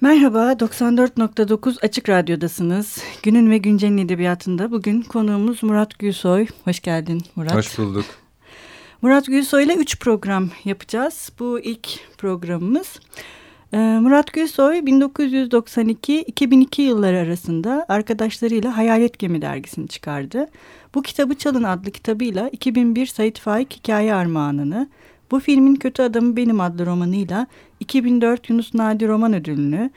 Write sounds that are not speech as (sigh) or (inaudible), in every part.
Merhaba, 94.9 Açık Radyo'dasınız. Günün ve Güncel'in edebiyatında bugün konuğumuz Murat Gülsoy. Hoş geldin Murat. Hoş bulduk. Murat Gülsoy ile 3 program yapacağız. Bu ilk programımız. Ee, Murat Gülsoy 1992-2002 yılları arasında arkadaşlarıyla Hayalet Gemi dergisini çıkardı. Bu kitabı Çalın adlı kitabıyla 2001 Sait Faik Hikaye Armağanını, bu filmin Kötü Adamı Benim adlı romanıyla 2004 Yunus Nadi Roman Ödülünü,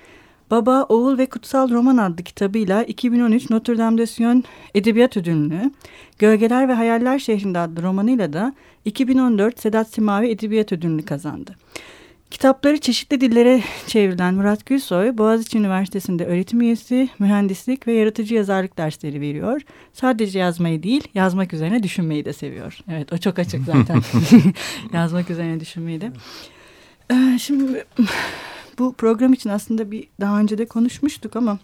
Baba, Oğul ve Kutsal Roman adlı kitabıyla 2013 Notre Dame de Sion Edebiyat Ödülünü, Gölgeler ve Hayaller Şehrinde adlı romanıyla da 2014 Sedat Simavi Edebiyat Ödülünü kazandı. Kitapları çeşitli dillere çevrilen Murat Gülsoy, Boğaziçi Üniversitesi'nde öğretim üyesi, mühendislik ve yaratıcı yazarlık dersleri veriyor. Sadece yazmayı değil, yazmak üzerine düşünmeyi de seviyor. Evet, o çok açık zaten. (laughs) (laughs) yazmak üzerine düşünmeyi de. Ee, şimdi bu program için aslında bir daha önce de konuşmuştuk ama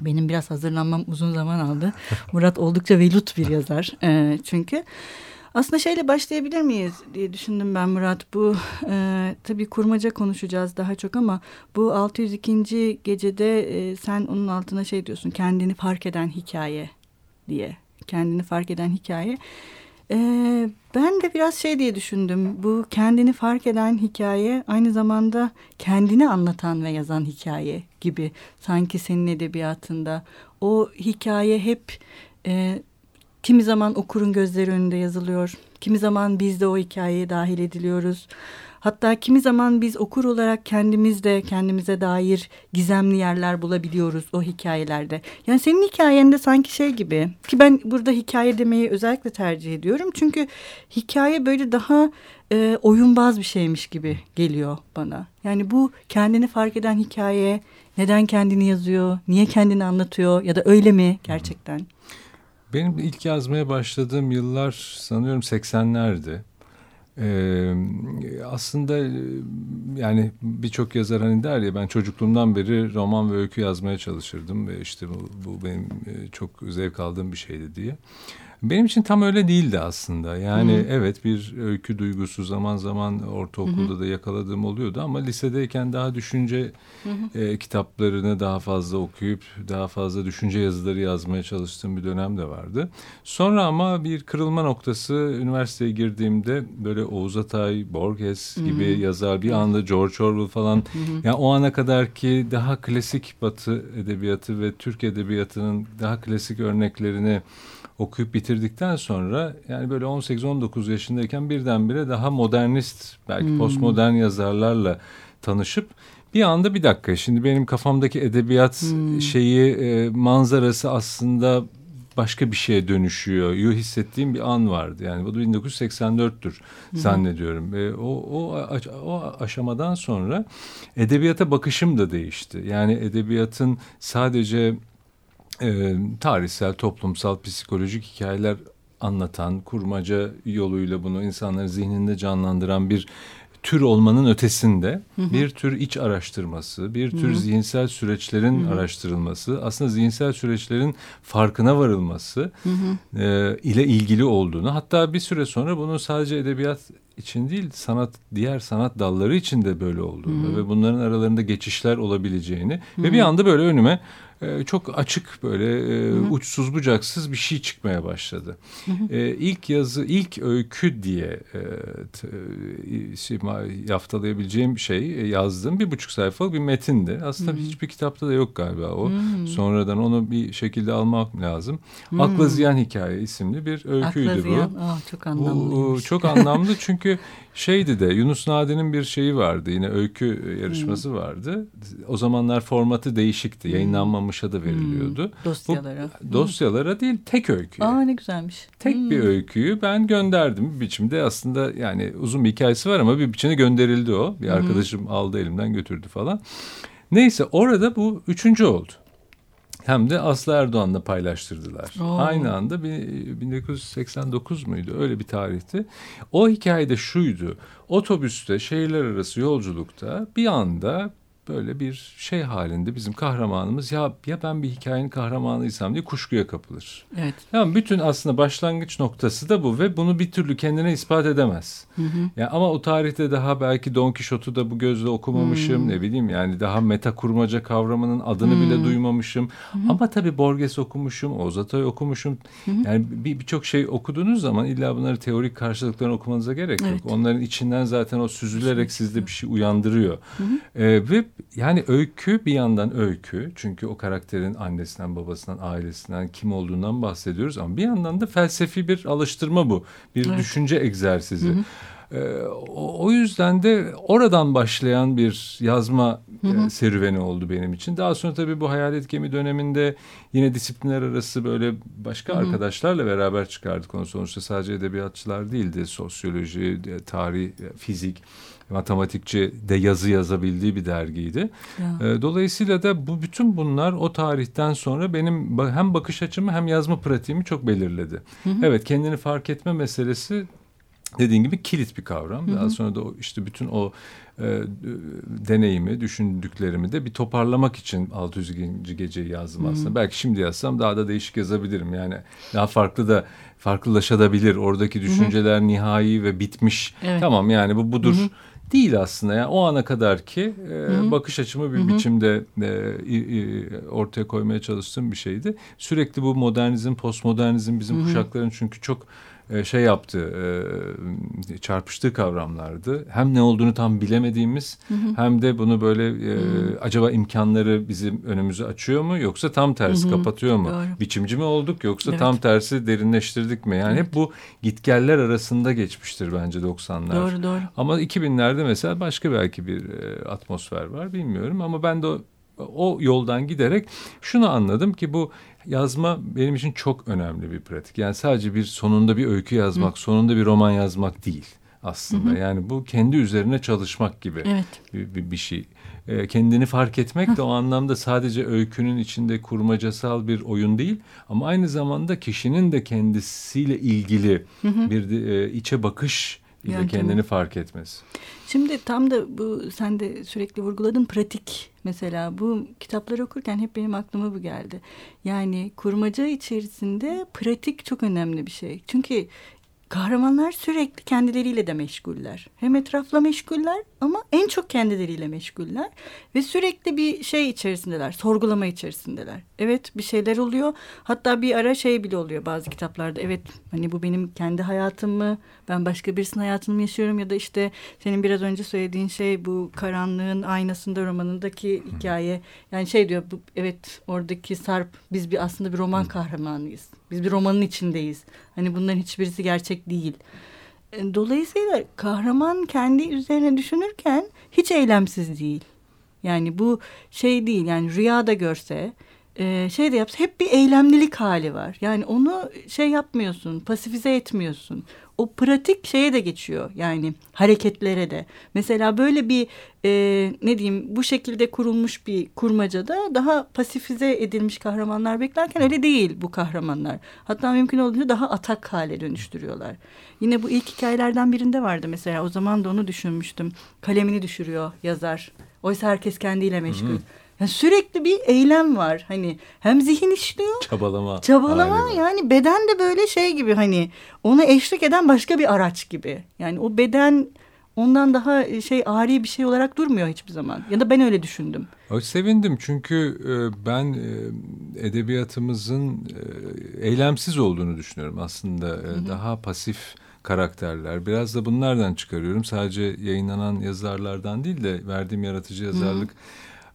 benim biraz hazırlanmam uzun zaman aldı. Murat oldukça velut bir yazar ee, çünkü. Aslında şeyle başlayabilir miyiz diye düşündüm ben Murat. Bu e, tabii kurmaca konuşacağız daha çok ama bu 602. gecede e, sen onun altına şey diyorsun kendini fark eden hikaye diye. Kendini fark eden hikaye. E, ben de biraz şey diye düşündüm. Bu kendini fark eden hikaye aynı zamanda kendini anlatan ve yazan hikaye gibi. Sanki senin edebiyatında o hikaye hep... E, Kimi zaman okurun gözleri önünde yazılıyor. Kimi zaman biz de o hikayeye dahil ediliyoruz. Hatta kimi zaman biz okur olarak kendimiz de kendimize dair gizemli yerler bulabiliyoruz o hikayelerde. Yani senin hikayende sanki şey gibi ki ben burada hikaye demeyi özellikle tercih ediyorum. Çünkü hikaye böyle daha e, oyunbaz bir şeymiş gibi geliyor bana. Yani bu kendini fark eden hikaye neden kendini yazıyor, niye kendini anlatıyor ya da öyle mi gerçekten? Benim ilk yazmaya başladığım yıllar sanıyorum 80'lerdi. Ee, aslında yani birçok yazar hani der ya ben çocukluğumdan beri roman ve öykü yazmaya çalışırdım ve işte bu, bu benim çok zevk aldığım bir şeydi diye. Benim için tam öyle değildi aslında. Yani Hı-hı. evet bir öykü duygusu zaman zaman ortaokulda Hı-hı. da yakaladığım oluyordu ama lisedeyken daha düşünce e, kitaplarını daha fazla okuyup daha fazla düşünce yazıları yazmaya çalıştığım bir dönem de vardı. Sonra ama bir kırılma noktası üniversiteye girdiğimde böyle Oğuz Atay, Borges gibi Hı-hı. yazar bir anda George Orwell falan Hı-hı. yani o ana kadar ki daha klasik Batı edebiyatı ve Türk edebiyatının daha klasik örneklerini okuyup bitirdikten sonra yani böyle 18-19 yaşındayken birdenbire daha modernist belki hmm. postmodern yazarlarla tanışıp bir anda bir dakika şimdi benim kafamdaki edebiyat hmm. şeyi e, manzarası aslında başka bir şeye dönüşüyor. Yu hissettiğim bir an vardı. Yani bu 1984'tür hmm. zannediyorum. E, o, o, o aşamadan sonra edebiyata bakışım da değişti. Yani edebiyatın sadece e, tarihsel, toplumsal, psikolojik hikayeler anlatan, kurmaca yoluyla bunu insanların zihninde canlandıran bir tür olmanın ötesinde hı hı. bir tür iç araştırması, bir tür hı hı. zihinsel süreçlerin hı hı. araştırılması, aslında zihinsel süreçlerin farkına varılması hı hı. E, ile ilgili olduğunu, hatta bir süre sonra bunun sadece edebiyat için değil, sanat diğer sanat dalları için de böyle olduğunu hı hı. ve bunların aralarında geçişler olabileceğini hı hı. ve bir anda böyle önüme çok açık böyle e, hı hı. uçsuz bucaksız bir şey çıkmaya başladı. Hı hı. E, ilk yazı, ilk öykü diye e, e, şey, yaftalayabileceğim şey e, yazdığım bir buçuk sayfalık bir metindi. Aslında hı hı. hiçbir kitapta da yok galiba o. Hı hı. Sonradan onu bir şekilde almak lazım. Hı. Akla Ziyan Hikaye isimli bir öyküydü Akla bu. Ziyan. Oh, çok anlamlıymış. Bu, çok anlamlı (laughs) çünkü şeydi de Yunus Nadi'nin bir şeyi vardı yine öykü yarışması hmm. vardı. O zamanlar formatı değişikti. Hmm. Yayınlanmamışa da veriliyordu. Hmm. Dosyalara. Bu, dosyalara değil tek öykü. Aa ne güzelmiş. Tek hmm. bir öyküyü ben gönderdim bir biçimde aslında yani uzun bir hikayesi var ama bir biçimde gönderildi o. Bir arkadaşım hmm. aldı elimden götürdü falan. Neyse orada bu üçüncü oldu hem de Aslı Erdoğan'la paylaştırdılar. Oo. Aynı anda 1989 muydu öyle bir tarihti. O hikayede şuydu. Otobüste şehirler arası yolculukta bir anda böyle bir şey halinde bizim kahramanımız ya ya ben bir hikayenin kahramanıysam diye kuşkuya kapılır. Evet. Yani bütün aslında başlangıç noktası da bu ve bunu bir türlü kendine ispat edemez. Hı hı. Yani ama o tarihte daha belki Don Quixote'u da bu gözle okumamışım hı. ne bileyim yani daha meta kurmaca kavramının adını hı. bile duymamışım. Hı hı. Ama tabii Borges okumuşum, Oğuz Atay okumuşum. Hı hı. Yani birçok bir şey okuduğunuz zaman illa bunları teorik karşılıklarını okumanıza gerek yok. Evet. Onların içinden zaten o süzülerek sizde bir şey uyandırıyor. Hı hı. Ee, ve yani öykü bir yandan öykü. Çünkü o karakterin annesinden, babasından, ailesinden, kim olduğundan bahsediyoruz. Ama bir yandan da felsefi bir alıştırma bu. Bir evet. düşünce egzersizi. Hı hı. Ee, o, yüzden de oradan başlayan bir yazma hı hı. E, serüveni oldu benim için. Daha sonra tabii bu hayalet gemi döneminde yine disiplinler arası böyle başka hı hı. arkadaşlarla beraber çıkardık onu. Sonuçta sadece edebiyatçılar değildi. Sosyoloji, e, tarih, e, fizik matematikçi de yazı yazabildiği bir dergiydi. Ya. Dolayısıyla da bu bütün bunlar o tarihten sonra benim hem bakış açımı hem yazma pratiğimi çok belirledi. Hı hı. Evet kendini fark etme meselesi dediğin gibi kilit bir kavram. Hı hı. Daha sonra da işte bütün o e, deneyimi, düşündüklerimi de bir toparlamak için 600. geceyi yazdım aslında. Hı. Belki şimdi yazsam daha da değişik yazabilirim. Yani daha farklı da farklılaşabilir. Oradaki düşünceler hı hı. nihai ve bitmiş. Evet. Tamam yani bu budur. Hı hı değil aslında. Yani o ana kadar ki e, bakış açımı bir Hı-hı. biçimde e, e, ortaya koymaya çalıştığım bir şeydi. Sürekli bu modernizm, postmodernizm bizim Hı-hı. kuşakların çünkü çok e, şey yaptı, e, çarpıştığı kavramlardı. Hem ne olduğunu tam bilemediğimiz hı hı. hem de bunu böyle e, acaba imkanları bizim önümüzü açıyor mu yoksa tam tersi hı hı. kapatıyor mu? Doğru. Biçimci mi olduk yoksa evet. tam tersi derinleştirdik mi? Yani evet. hep bu gitgeller arasında geçmiştir bence 90'lar. Doğru doğru. Ama 2000'lerde mesela başka belki bir atmosfer var bilmiyorum ama ben de o, o yoldan giderek şunu anladım ki bu yazma benim için çok önemli bir pratik. Yani sadece bir sonunda bir öykü yazmak, Hı. sonunda bir roman yazmak değil aslında. Hı hı. Yani bu kendi üzerine çalışmak gibi evet. bir, bir, şey. E, kendini fark etmek Hı. de o anlamda sadece öykünün içinde kurmacasal bir oyun değil ama aynı zamanda kişinin de kendisiyle ilgili hı hı. bir de, e, içe bakış ile Yöntemi. kendini fark etmesi. Şimdi tam da bu sen de sürekli vurguladın pratik mesela bu kitapları okurken hep benim aklıma bu geldi. Yani kurmaca içerisinde pratik çok önemli bir şey. Çünkü kahramanlar sürekli kendileriyle de meşguller. Hem etrafla meşguller ama en çok kendileriyle meşguller. Ve sürekli bir şey içerisindeler, sorgulama içerisindeler. Evet bir şeyler oluyor. Hatta bir ara şey bile oluyor bazı kitaplarda. Evet hani bu benim kendi hayatım mı? Ben başka birisinin hayatını mı yaşıyorum? Ya da işte senin biraz önce söylediğin şey bu karanlığın aynasında romanındaki hikaye. Yani şey diyor bu, evet oradaki Sarp biz bir aslında bir roman kahramanıyız. Biz bir romanın içindeyiz. Hani bunların hiçbirisi gerçek değil. E, dolayısıyla kahraman kendi üzerine düşünürken hiç eylemsiz değil. Yani bu şey değil yani rüyada görse e, şey de yapsa hep bir eylemlilik hali var. Yani onu şey yapmıyorsun, pasifize etmiyorsun. O pratik şeye de geçiyor yani hareketlere de. Mesela böyle bir e, ne diyeyim bu şekilde kurulmuş bir kurmacada daha pasifize edilmiş kahramanlar beklerken öyle değil bu kahramanlar. Hatta mümkün olduğunca daha atak hale dönüştürüyorlar. Yine bu ilk hikayelerden birinde vardı mesela o zaman da onu düşünmüştüm. Kalemini düşürüyor yazar. Oysa herkes kendiyle meşgul. Hı hı. Yani sürekli bir eylem var. Hani hem zihin işliyor. Çabalama. Çabalama yani beden de böyle şey gibi hani ona eşlik eden başka bir araç gibi. Yani o beden ondan daha e, şey ari bir şey olarak durmuyor hiçbir zaman. Ya da ben öyle düşündüm. Sevindim çünkü e, ben e, edebiyatımızın eylemsiz olduğunu düşünüyorum aslında. Hı hı. Daha pasif karakterler. Biraz da bunlardan çıkarıyorum. Sadece yayınlanan yazarlardan değil de verdiğim yaratıcı yazarlık... Hı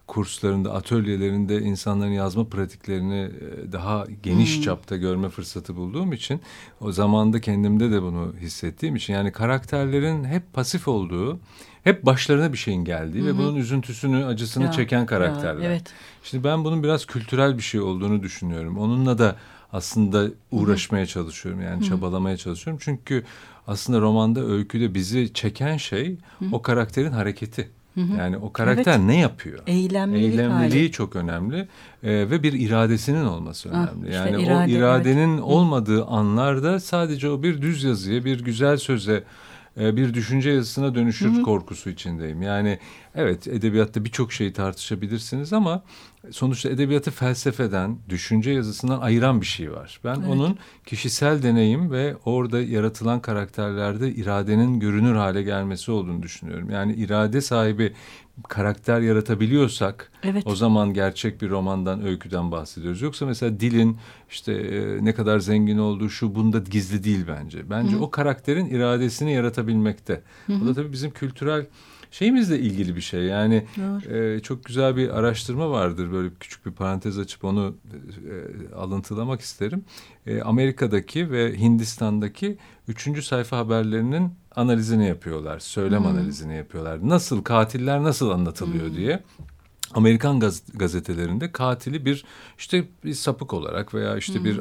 kurslarında, atölyelerinde insanların yazma pratiklerini e, daha geniş hmm. çapta görme fırsatı bulduğum için o zamanda kendimde de bunu hissettiğim için yani karakterlerin hep pasif olduğu, hep başlarına bir şeyin geldiği Hı-hı. ve bunun üzüntüsünü, acısını ya, çeken karakterler. Ya, evet. Şimdi ben bunun biraz kültürel bir şey olduğunu düşünüyorum. Onunla da aslında uğraşmaya Hı-hı. çalışıyorum yani Hı-hı. çabalamaya çalışıyorum. Çünkü aslında romanda öyküde bizi çeken şey Hı-hı. o karakterin hareketi. Yani o karakter evet. ne yapıyor? Eylemlilik Eylemliliği hali. çok önemli ee, ve bir iradesinin olması ah, önemli. Ah, yani işte irade, o iradenin evet. olmadığı anlarda sadece o bir düz yazıya, bir güzel söze, bir düşünce yazısına dönüşür Hı-hı. korkusu içindeyim. Yani evet edebiyatta birçok şeyi tartışabilirsiniz ama sonuçta edebiyatı felsefeden, düşünce yazısından ayıran bir şey var. Ben evet. onun kişisel deneyim ve orada yaratılan karakterlerde iradenin görünür hale gelmesi olduğunu düşünüyorum. Yani irade sahibi karakter yaratabiliyorsak evet. o zaman gerçek bir romandan, öyküden bahsediyoruz. Yoksa mesela dilin işte e, ne kadar zengin olduğu şu bunda gizli değil bence. Bence Hı. o karakterin iradesini yaratabilmekte. Hı. Bu da tabii bizim kültürel şeyimizle ilgili bir şey. Yani e, çok güzel bir araştırma vardır. Böyle küçük bir parantez açıp onu e, alıntılamak isterim. E, Amerika'daki ve Hindistan'daki üçüncü sayfa haberlerinin analizini yapıyorlar. Söylem hmm. analizini yapıyorlar. Nasıl katiller nasıl anlatılıyor hmm. diye. Amerikan gaz gazetelerinde katili bir işte bir sapık olarak veya işte hmm. bir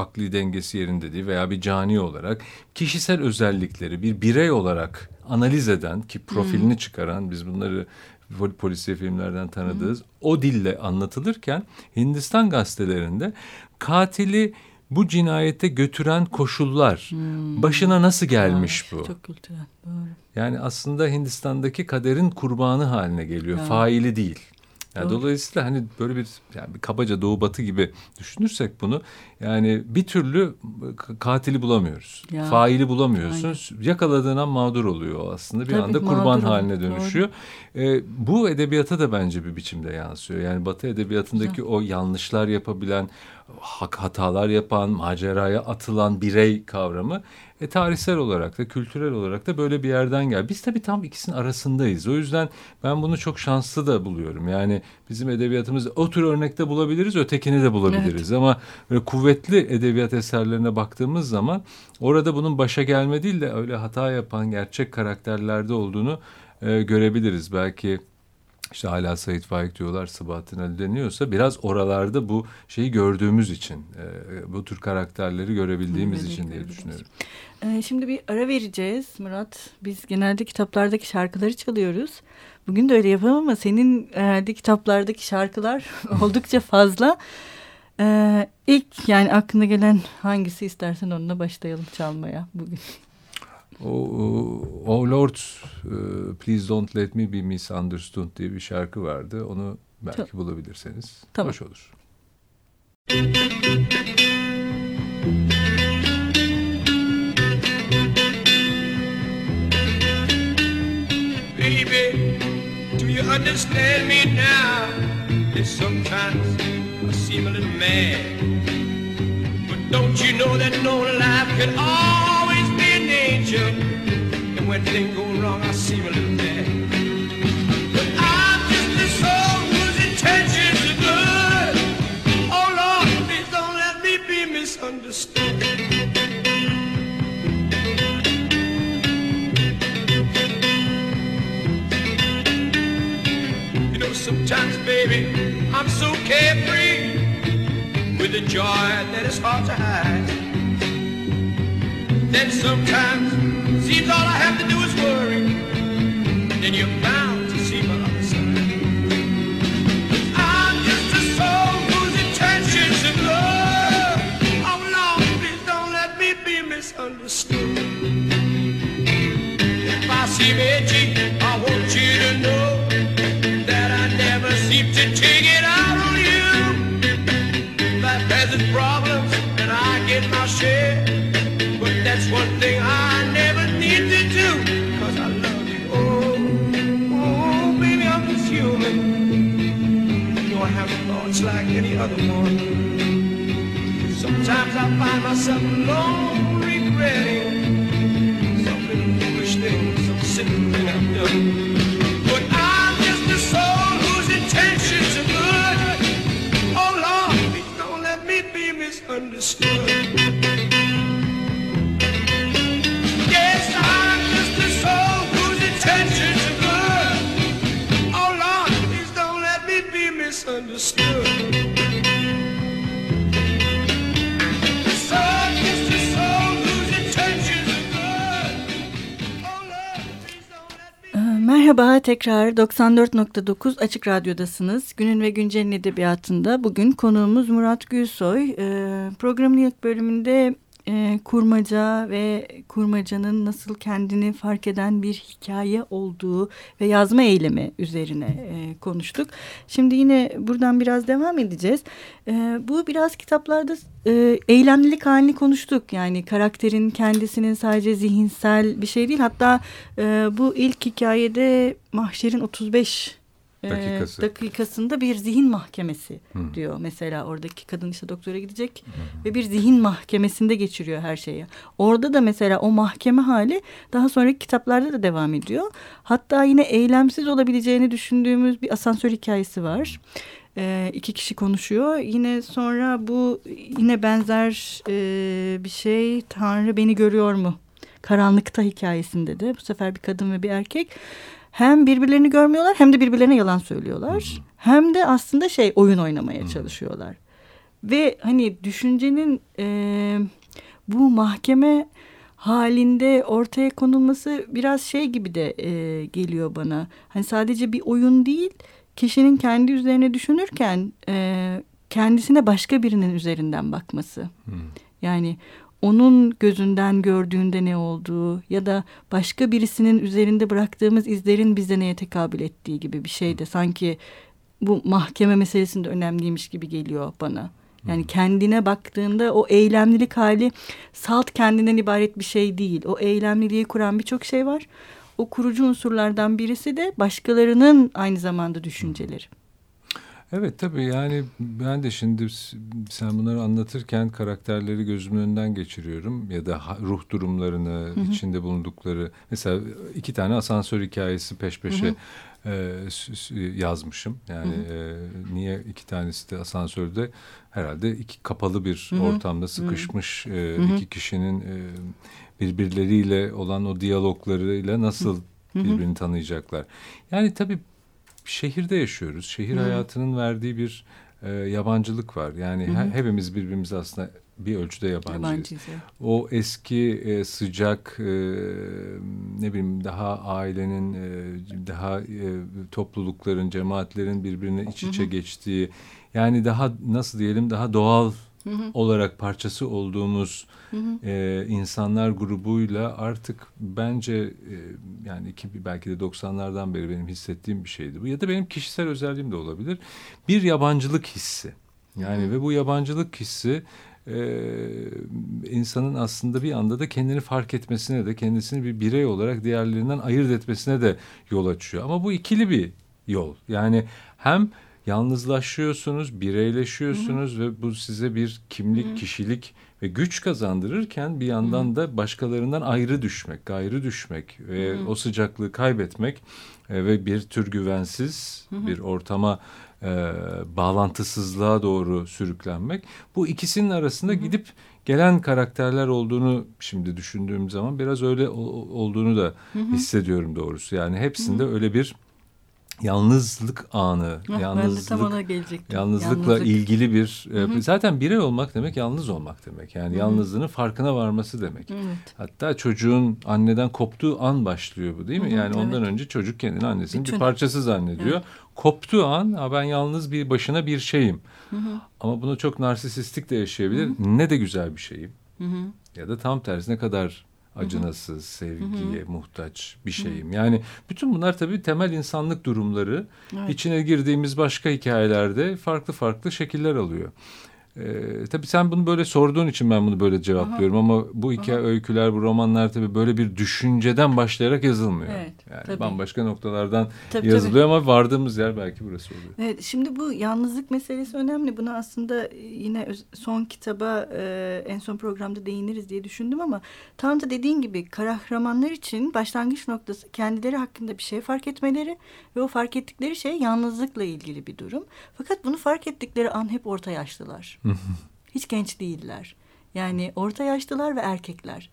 akli dengesi yerinde değil veya bir cani olarak kişisel özellikleri bir birey olarak analiz eden ki profilini hmm. çıkaran biz bunları polisiye filmlerden tanıdığız hmm. o dille anlatılırken Hindistan gazetelerinde katili bu cinayete götüren koşullar hmm. başına nasıl gelmiş evet, bu? Çok kültürel doğru. Yani aslında Hindistan'daki kaderin kurbanı haline geliyor. Evet. Faili değil. Yani dolayısıyla hani böyle bir yani bir kabaca doğu batı gibi düşünürsek bunu yani bir türlü katili bulamıyoruz. Ya. Faili bulamıyorsun. Aynen. Yakaladığın an mağdur oluyor aslında. Bir Tabii, anda kurban haline dönüşüyor. Ee, bu edebiyata da bence bir biçimde yansıyor. Yani batı edebiyatındaki Güzel. o yanlışlar yapabilen, hak hatalar yapan, maceraya atılan birey kavramı e, tarihsel olarak da kültürel olarak da böyle bir yerden gel. Biz tabii tam ikisinin arasındayız. O yüzden ben bunu çok şanslı da buluyorum. Yani bizim edebiyatımız o tür örnekte bulabiliriz, ötekini de bulabiliriz. Evet. Ama böyle kuvvetli edebiyat eserlerine baktığımız zaman orada bunun başa gelme değil de öyle hata yapan gerçek karakterlerde olduğunu e, görebiliriz. Belki işte hala Said Faik diyorlar Sabahattin Ali deniyorsa biraz oralarda bu şeyi gördüğümüz için e, bu tür karakterleri görebildiğimiz Hı, için diye düşünüyorum. Ee, şimdi bir ara vereceğiz Murat. Biz genelde kitaplardaki şarkıları çalıyoruz. Bugün de öyle yapalım ama senin herhalde kitaplardaki şarkılar (laughs) oldukça fazla. Ee, ilk yani aklına gelen hangisi istersen onunla başlayalım çalmaya bugün. Oh, oh Lord, uh, Please Don't Let Me Be Misunderstood diye bir şarkı vardı. Onu belki tamam. bulabilirseniz tamam. hoş olur. Baby, do you understand me now? Yes, sometimes I seem a little mad. But don't you know that no life can always be And when things go wrong, I seem a little mad. But I'm just a soul whose intentions are good. Oh Lord, please don't let me be misunderstood. You know, sometimes, baby. I'm so carefree with a joy that is hard to hide. Then sometimes seems all I have to do is worry. Then you're bound to see my other side. I'm just a soul whose intentions are good. Oh Lord, please don't let me be misunderstood. If I seem edgy, I want you to know that I never seem to take it out on you. Life has its problems, and I get my share. Find myself alone, Merhaba tekrar 94.9 Açık Radyo'dasınız. Günün ve Güncel'in edebiyatında bugün konuğumuz Murat Gülsoy. Ee, programın ilk bölümünde e, kurmaca ve kurmacanın nasıl kendini fark eden bir hikaye olduğu ve yazma eylemi üzerine e, konuştuk. Şimdi yine buradan biraz devam edeceğiz. E, bu biraz kitaplarda e, eylemlilik halini konuştuk. Yani karakterin kendisinin sadece zihinsel bir şey değil. Hatta e, bu ilk hikayede Mahşer'in 35 Dakikası. dakikasında bir zihin mahkemesi hmm. diyor. Mesela oradaki kadın işte doktora gidecek hmm. ve bir zihin mahkemesinde geçiriyor her şeyi. Orada da mesela o mahkeme hali daha sonraki kitaplarda da devam ediyor. Hatta yine eylemsiz olabileceğini düşündüğümüz bir asansör hikayesi var. Ee, iki kişi konuşuyor. Yine sonra bu yine benzer e, bir şey Tanrı beni görüyor mu? Karanlıkta hikayesinde de bu sefer bir kadın ve bir erkek hem birbirlerini görmüyorlar hem de birbirlerine yalan söylüyorlar. Hı hı. Hem de aslında şey oyun oynamaya hı. çalışıyorlar. Ve hani düşüncenin e, bu mahkeme halinde ortaya konulması biraz şey gibi de e, geliyor bana. Hani sadece bir oyun değil, kişinin kendi üzerine düşünürken e, kendisine başka birinin üzerinden bakması. Hmm. Yani onun gözünden gördüğünde ne olduğu ya da başka birisinin üzerinde bıraktığımız izlerin bize neye tekabül ettiği gibi bir şey de sanki bu mahkeme meselesinde önemliymiş gibi geliyor bana. Yani kendine baktığında o eylemlilik hali salt kendinden ibaret bir şey değil. O eylemliliği kuran birçok şey var. O kurucu unsurlardan birisi de başkalarının aynı zamanda düşünceleri. Evet tabii yani ben de şimdi sen bunları anlatırken karakterleri gözümün önünden geçiriyorum ya da ruh durumlarını hı hı. içinde bulundukları mesela iki tane asansör hikayesi peş peşe hı hı. E, yazmışım yani hı hı. E, niye iki tanesi de asansörde herhalde iki kapalı bir hı hı. ortamda sıkışmış hı hı. E, iki kişinin e, birbirleriyle olan o diyaloglarıyla nasıl birbirini tanıyacaklar yani tabii şehirde yaşıyoruz. Şehir Hı. hayatının verdiği bir e, yabancılık var. Yani Hı. hepimiz birbirimize aslında bir ölçüde yabancıyız. yabancıyız O eski e, sıcak e, ne bileyim daha ailenin e, daha e, toplulukların cemaatlerin birbirine iç içe Hı. geçtiği yani daha nasıl diyelim daha doğal hı hı. olarak parçası olduğumuz hı hı. E, insanlar grubuyla artık bence e, yani iki, belki de 90'lardan beri benim hissettiğim bir şeydi bu ya da benim kişisel özelliğim de olabilir bir yabancılık hissi yani hı hı. ve bu yabancılık hissi e, insanın aslında bir anda da kendini fark etmesine de kendisini bir birey olarak diğerlerinden ayırt etmesine de yol açıyor ama bu ikili bir yol yani hem yalnızlaşıyorsunuz, bireyleşiyorsunuz Hı-hı. ve bu size bir kimlik, Hı-hı. kişilik ve güç kazandırırken bir yandan Hı-hı. da başkalarından ayrı düşmek, gayrı düşmek ve Hı-hı. o sıcaklığı kaybetmek e, ve bir tür güvensiz Hı-hı. bir ortama e, bağlantısızlığa doğru sürüklenmek. Bu ikisinin arasında Hı-hı. gidip gelen karakterler olduğunu şimdi düşündüğüm zaman biraz öyle olduğunu da Hı-hı. hissediyorum doğrusu. Yani hepsinde Hı-hı. öyle bir yalnızlık anı, Heh, yalnızlık, yalnızlıkla Yalnızlık. ilgili bir hı hı. E, zaten birey olmak demek yalnız olmak demek. Yani hı hı. yalnızlığının farkına varması demek. Evet. Hatta çocuğun anneden koptuğu an başlıyor bu değil mi? Hı hı, yani evet. ondan önce çocuk kendini annesinin Bütün. bir parçası zannediyor. Evet. Koptuğu an ben yalnız bir başına bir şeyim. Hı hı. Ama bunu çok narsisistik de yaşayabilir. Hı hı. Ne de güzel bir şeyim. Hı hı. Ya da tam tersine kadar acınasız, sevgiye muhtaç bir şeyim. Yani bütün bunlar tabii temel insanlık durumları. Evet. İçine girdiğimiz başka hikayelerde farklı farklı şekiller alıyor. Ee, tabii sen bunu böyle sorduğun için ben bunu böyle cevaplıyorum Aha. ama bu hikaye Aha. öyküler, bu romanlar tabii böyle bir düşünceden başlayarak yazılmıyor. Evet, yani tabii. bambaşka noktalardan tabii, yazılıyor tabii. ama vardığımız yer belki burası oluyor. Evet, şimdi bu yalnızlık meselesi önemli. Bunu aslında yine son kitaba e, en son programda değiniriz diye düşündüm ama tam da dediğin gibi kahramanlar için başlangıç noktası kendileri hakkında bir şey fark etmeleri ve o fark ettikleri şey yalnızlıkla ilgili bir durum. Fakat bunu fark ettikleri an hep orta yaşlılar. (laughs) Hiç genç değiller. Yani orta yaşlılar ve erkekler.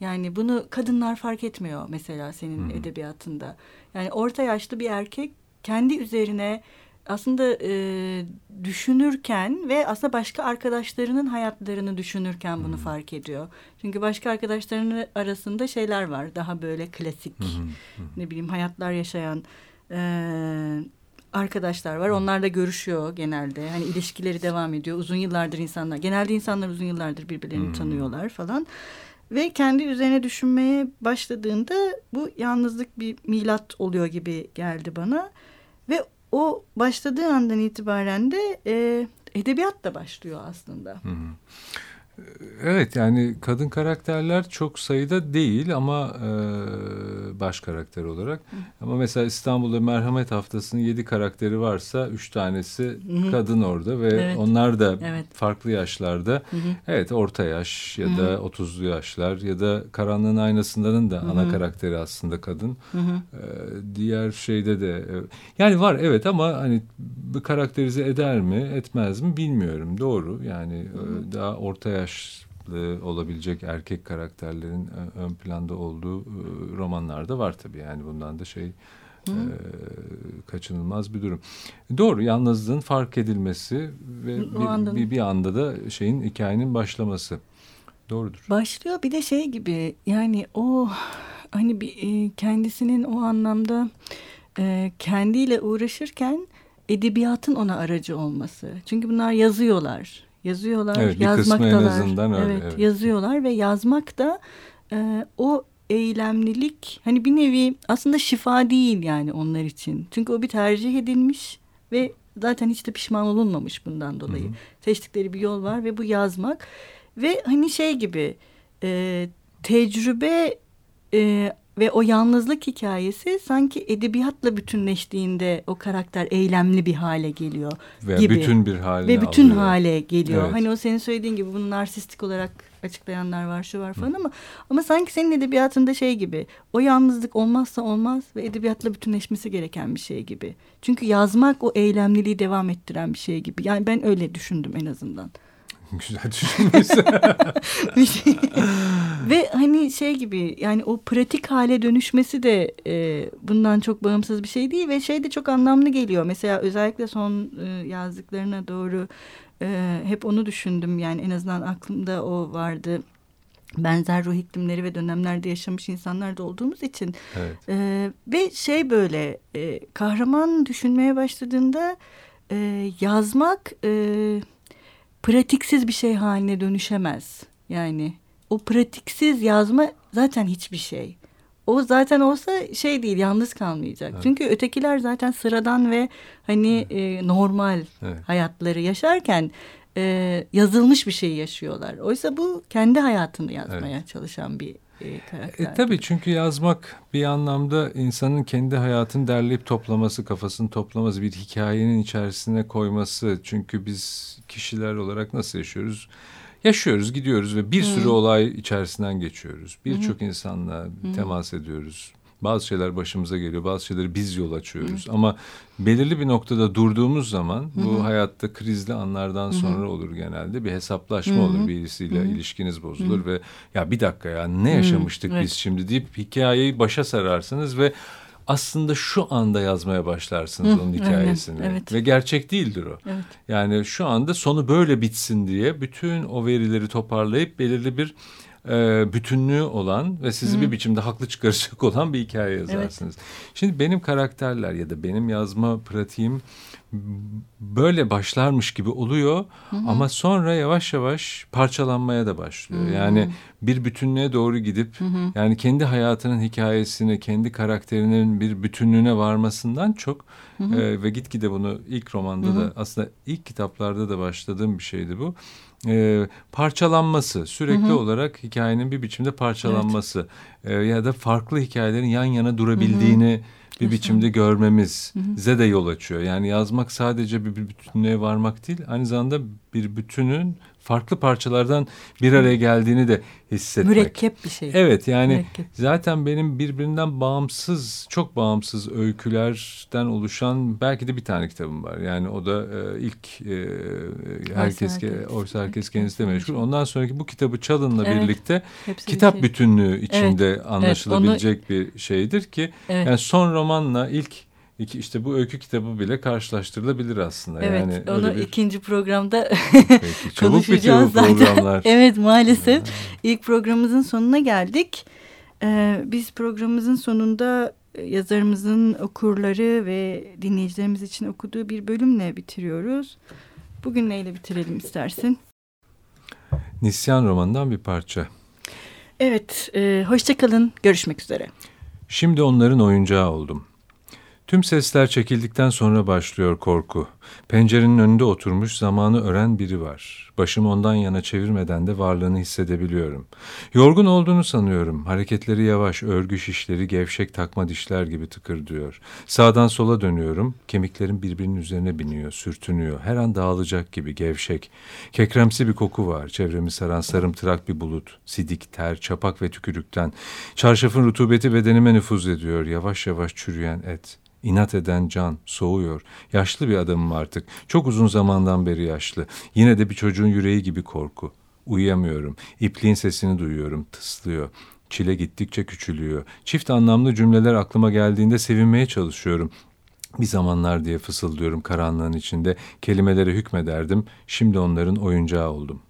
Yani bunu kadınlar fark etmiyor mesela senin edebiyatında. Yani orta yaşlı bir erkek kendi üzerine aslında e, düşünürken ve aslında başka arkadaşlarının hayatlarını düşünürken bunu fark ediyor. Çünkü başka arkadaşlarının arasında şeyler var. Daha böyle klasik ne bileyim hayatlar yaşayan e, arkadaşlar var. Onlar da görüşüyor genelde. Hani ilişkileri devam ediyor. Uzun yıllardır insanlar. Genelde insanlar uzun yıllardır birbirlerini hmm. tanıyorlar falan. Ve kendi üzerine düşünmeye başladığında bu yalnızlık bir milat oluyor gibi geldi bana. Ve o başladığı andan itibaren de e, edebiyat da başlıyor aslında. Hı hı. Evet yani kadın karakterler çok sayıda değil ama e, baş karakter olarak. Hı. Ama mesela İstanbul'da Merhamet Haftası'nın yedi karakteri varsa üç tanesi Hı. kadın orada ve evet. onlar da evet. farklı yaşlarda. Hı. Evet orta yaş ya da otuzlu yaşlar ya da Karanlığın Aynası'ndanın da Hı. ana karakteri aslında kadın. Hı. E, diğer şeyde de e, yani var evet ama hani karakterize eder mi etmez mi bilmiyorum doğru yani Hı. E, daha orta yaş yaşlı olabilecek erkek karakterlerin e, ön planda olduğu e, romanlarda var tabii. Yani bundan da şey e, kaçınılmaz bir durum. Doğru yalnızlığın fark edilmesi ve bir, bir, bir anda da şeyin hikayenin başlaması. Doğrudur. Başlıyor bir de şey gibi yani o hani bir kendisinin o anlamda kendiyle uğraşırken edebiyatın ona aracı olması. Çünkü bunlar yazıyorlar yazıyorlar, evet, yazmaktalar. En azından öyle, evet, evet, yazıyorlar ve yazmak da e, o eylemlilik hani bir nevi aslında şifa değil yani onlar için. Çünkü o bir tercih edilmiş ve zaten hiç de pişman olunmamış bundan dolayı. Hı hı. Seçtikleri bir yol var ve bu yazmak ve hani şey gibi e, tecrübe e, ve o yalnızlık hikayesi sanki edebiyatla bütünleştiğinde o karakter eylemli bir hale geliyor Veya gibi. bütün bir hale Ve bütün alıyor. hale geliyor. Evet. Hani o senin söylediğin gibi bunu narsistik olarak açıklayanlar var şu var falan Hı. ama ama sanki senin edebiyatında şey gibi o yalnızlık olmazsa olmaz ve edebiyatla bütünleşmesi gereken bir şey gibi. Çünkü yazmak o eylemliliği devam ettiren bir şey gibi. Yani ben öyle düşündüm en azından. Güzel düşünmüşsün. (laughs) (laughs) şey. Gibi yani o pratik hale dönüşmesi de e, bundan çok bağımsız bir şey değil ve şey de çok anlamlı geliyor. Mesela özellikle son e, yazdıklarına doğru e, hep onu düşündüm yani en azından aklımda o vardı benzer ruh iklimleri ve dönemlerde yaşamış insanlar da olduğumuz için evet. e, ve şey böyle e, kahraman düşünmeye başladığında e, yazmak e, pratiksiz bir şey haline dönüşemez. Yani o pratiksiz yazma zaten hiçbir şey. O zaten olsa şey değil yalnız kalmayacak. Evet. Çünkü ötekiler zaten sıradan ve hani evet. e, normal evet. hayatları yaşarken e, yazılmış bir şey yaşıyorlar. Oysa bu kendi hayatını yazmaya evet. çalışan bir e, karakter. E, tabii çünkü yazmak bir anlamda insanın kendi hayatını derleyip toplaması, kafasını toplaması, bir hikayenin içerisine koyması. Çünkü biz kişiler olarak nasıl yaşıyoruz? Yaşıyoruz, gidiyoruz ve bir sürü olay içerisinden geçiyoruz. Birçok insanla Hı. temas ediyoruz. Bazı şeyler başımıza geliyor, bazı şeyleri biz yol açıyoruz. Hı. Ama belirli bir noktada durduğumuz zaman Hı. bu hayatta krizli anlardan sonra Hı. olur genelde. Bir hesaplaşma Hı. olur birisiyle Hı. ilişkiniz bozulur Hı. ve ya bir dakika ya ne yaşamıştık Hı. biz şimdi deyip hikayeyi başa sararsınız ve aslında şu anda yazmaya başlarsınız Hı, onun hikayesini. Evet, evet. Ve gerçek değildir o. Evet. Yani şu anda sonu böyle bitsin diye bütün o verileri toparlayıp belirli bir e, bütünlüğü olan ve sizi Hı. bir biçimde haklı çıkaracak olan bir hikaye yazarsınız. Evet. Şimdi benim karakterler ya da benim yazma pratiğim böyle başlarmış gibi oluyor hı ama sonra yavaş yavaş parçalanmaya da başlıyor. Hı. Yani bir bütünlüğe doğru gidip hı yani kendi hayatının hikayesini, kendi karakterinin bir bütünlüğüne varmasından çok hı. E, ve gitgide bunu ilk romanda hı. da aslında ilk kitaplarda da başladığım bir şeydi bu. E, parçalanması sürekli hı hı. olarak hikayenin bir biçimde parçalanması evet. e, ya da farklı hikayelerin yan yana durabildiğini hı hı bir biçimde görmemize de yol açıyor. Yani yazmak sadece bir bütünlüğe varmak değil, aynı zamanda bir bütünün farklı parçalardan bir araya geldiğini de hissetmek. Mürekkep bir şey. Evet yani Mürekkep. zaten benim birbirinden bağımsız, çok bağımsız öykülerden oluşan belki de bir tane kitabım var. Yani o da e, ilk e, herkes oysa herkes kendisiyle meşgul. Ondan sonraki bu kitabı Çalın'la evet. birlikte kitap şey. bütünlüğü içinde evet. anlaşılabilecek evet, onu... bir şeydir ki evet. yani son romanla ilk İki, işte bu öykü kitabı bile karşılaştırılabilir aslında. Evet yani onu bir... ikinci programda Peki, (laughs) çabuk konuşacağız zaten. programlar. (laughs) evet maalesef ilk programımızın sonuna geldik. Ee, biz programımızın sonunda yazarımızın okurları ve dinleyicilerimiz için okuduğu bir bölümle bitiriyoruz. Bugün neyle bitirelim istersin? Nisyan romanından bir parça. Evet, e, hoşçakalın. Görüşmek üzere. Şimdi onların oyuncağı oldum. Tüm sesler çekildikten sonra başlıyor korku. Pencerenin önünde oturmuş zamanı ören biri var. Başımı ondan yana çevirmeden de varlığını hissedebiliyorum. Yorgun olduğunu sanıyorum. Hareketleri yavaş, örgü şişleri gevşek takma dişler gibi tıkır diyor. Sağdan sola dönüyorum. Kemiklerim birbirinin üzerine biniyor, sürtünüyor. Her an dağılacak gibi gevşek. Kekremsi bir koku var. Çevremi saran sarımtırak bir bulut. Sidik, ter, çapak ve tükürükten. Çarşafın rutubeti bedenime nüfuz ediyor. Yavaş yavaş çürüyen et. İnat eden can, soğuyor. Yaşlı bir adamım artık. Çok uzun zamandan beri yaşlı. Yine de bir çocuğun yüreği gibi korku. Uyuyamıyorum. İpliğin sesini duyuyorum. Tıslıyor. Çile gittikçe küçülüyor. Çift anlamlı cümleler aklıma geldiğinde sevinmeye çalışıyorum. Bir zamanlar diye fısıldıyorum karanlığın içinde. Kelimelere hükmederdim. Şimdi onların oyuncağı oldum.''